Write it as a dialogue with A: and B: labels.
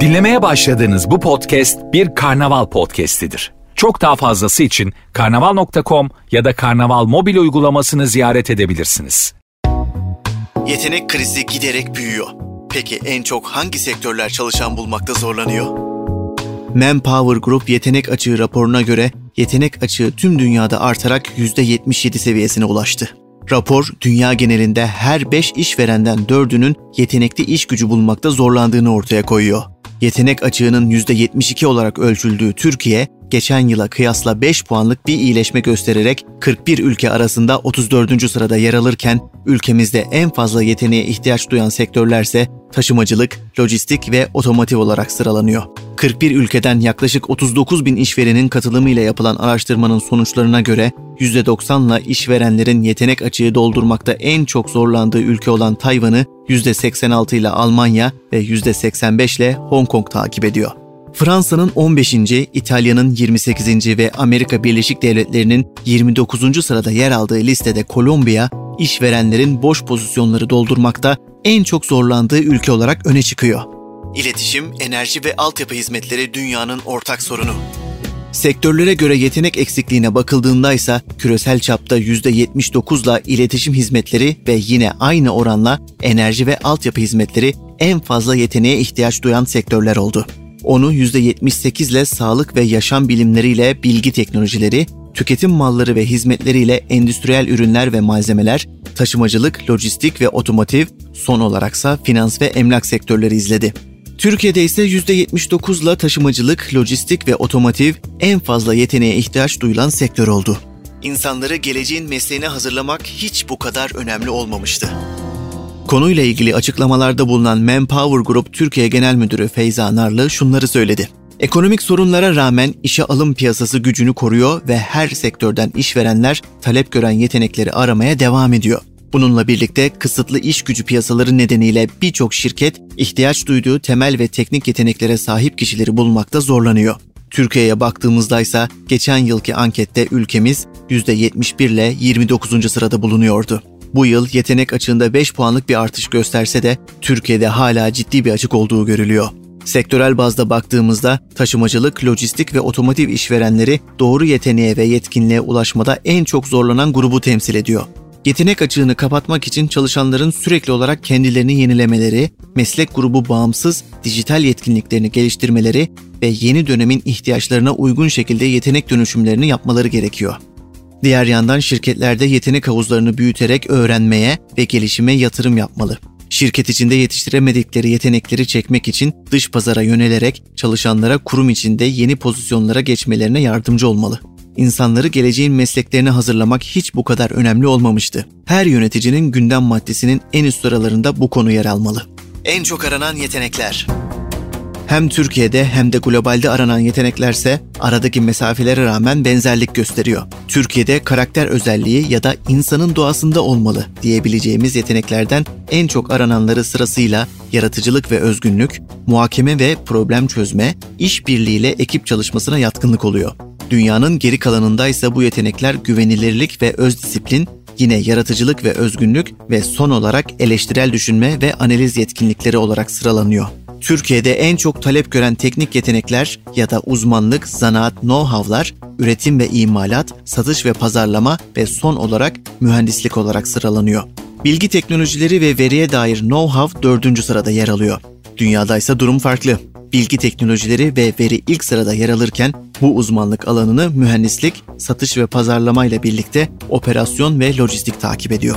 A: Dinlemeye başladığınız bu podcast bir karnaval podcastidir. Çok daha fazlası için karnaval.com ya da karnaval mobil uygulamasını ziyaret edebilirsiniz.
B: Yetenek krizi giderek büyüyor. Peki en çok hangi sektörler çalışan bulmakta zorlanıyor? Manpower Group yetenek açığı raporuna göre yetenek açığı tüm dünyada artarak %77 seviyesine ulaştı. Rapor, dünya genelinde her 5 işverenden 4'ünün yetenekli iş gücü bulmakta zorlandığını ortaya koyuyor. Yetenek açığının %72 olarak ölçüldüğü Türkiye, geçen yıla kıyasla 5 puanlık bir iyileşme göstererek 41 ülke arasında 34. sırada yer alırken ülkemizde en fazla yeteneğe ihtiyaç duyan sektörlerse taşımacılık, lojistik ve otomotiv olarak sıralanıyor. 41 ülkeden yaklaşık 39 bin işverenin katılımıyla yapılan araştırmanın sonuçlarına göre %90'la işverenlerin yetenek açığı doldurmakta en çok zorlandığı ülke olan Tayvan'ı %86 ile Almanya ve %85 ile Hong Kong takip ediyor. Fransa'nın 15. İtalya'nın 28. ve Amerika Birleşik Devletleri'nin 29. sırada yer aldığı listede Kolombiya, işverenlerin boş pozisyonları doldurmakta en çok zorlandığı ülke olarak öne çıkıyor. İletişim, enerji ve altyapı hizmetleri dünyanın ortak sorunu. Sektörlere göre yetenek eksikliğine bakıldığında ise küresel çapta %79'la iletişim hizmetleri ve yine aynı oranla enerji ve altyapı hizmetleri en fazla yeteneğe ihtiyaç duyan sektörler oldu. Onu %78 ile sağlık ve yaşam bilimleriyle bilgi teknolojileri, tüketim malları ve hizmetleriyle endüstriyel ürünler ve malzemeler, taşımacılık, lojistik ve otomotiv, son olaraksa finans ve emlak sektörleri izledi. Türkiye'de ise %79 ile taşımacılık, lojistik ve otomotiv en fazla yeteneğe ihtiyaç duyulan sektör oldu. İnsanları geleceğin mesleğine hazırlamak hiç bu kadar önemli olmamıştı. Konuyla ilgili açıklamalarda bulunan Manpower Group Türkiye Genel Müdürü Feyza Narlı şunları söyledi. Ekonomik sorunlara rağmen işe alım piyasası gücünü koruyor ve her sektörden işverenler talep gören yetenekleri aramaya devam ediyor. Bununla birlikte kısıtlı iş gücü piyasaları nedeniyle birçok şirket ihtiyaç duyduğu temel ve teknik yeteneklere sahip kişileri bulmakta zorlanıyor. Türkiye'ye baktığımızda ise geçen yılki ankette ülkemiz %71 ile 29. sırada bulunuyordu. Bu yıl yetenek açığında 5 puanlık bir artış gösterse de Türkiye'de hala ciddi bir açık olduğu görülüyor. Sektörel bazda baktığımızda taşımacılık, lojistik ve otomotiv işverenleri doğru yeteneğe ve yetkinliğe ulaşmada en çok zorlanan grubu temsil ediyor. Yetenek açığını kapatmak için çalışanların sürekli olarak kendilerini yenilemeleri, meslek grubu bağımsız dijital yetkinliklerini geliştirmeleri ve yeni dönemin ihtiyaçlarına uygun şekilde yetenek dönüşümlerini yapmaları gerekiyor. Diğer yandan şirketlerde yetenek havuzlarını büyüterek öğrenmeye ve gelişime yatırım yapmalı. Şirket içinde yetiştiremedikleri yetenekleri çekmek için dış pazara yönelerek çalışanlara kurum içinde yeni pozisyonlara geçmelerine yardımcı olmalı. İnsanları geleceğin mesleklerine hazırlamak hiç bu kadar önemli olmamıştı. Her yöneticinin gündem maddesinin en üst sıralarında bu konu yer almalı. En çok aranan yetenekler. Hem Türkiye'de hem de globalde aranan yeteneklerse aradaki mesafelere rağmen benzerlik gösteriyor. Türkiye'de karakter özelliği ya da insanın doğasında olmalı diyebileceğimiz yeteneklerden en çok arananları sırasıyla yaratıcılık ve özgünlük, muhakeme ve problem çözme, işbirliğiyle ekip çalışmasına yatkınlık oluyor. Dünyanın geri kalanında ise bu yetenekler güvenilirlik ve öz disiplin, yine yaratıcılık ve özgünlük ve son olarak eleştirel düşünme ve analiz yetkinlikleri olarak sıralanıyor. Türkiye'de en çok talep gören teknik yetenekler ya da uzmanlık, zanaat, know-how'lar, üretim ve imalat, satış ve pazarlama ve son olarak mühendislik olarak sıralanıyor. Bilgi teknolojileri ve veriye dair know-how dördüncü sırada yer alıyor. Dünyada ise durum farklı. Bilgi teknolojileri ve veri ilk sırada yer alırken bu uzmanlık alanını mühendislik, satış ve pazarlama ile birlikte operasyon ve lojistik takip ediyor.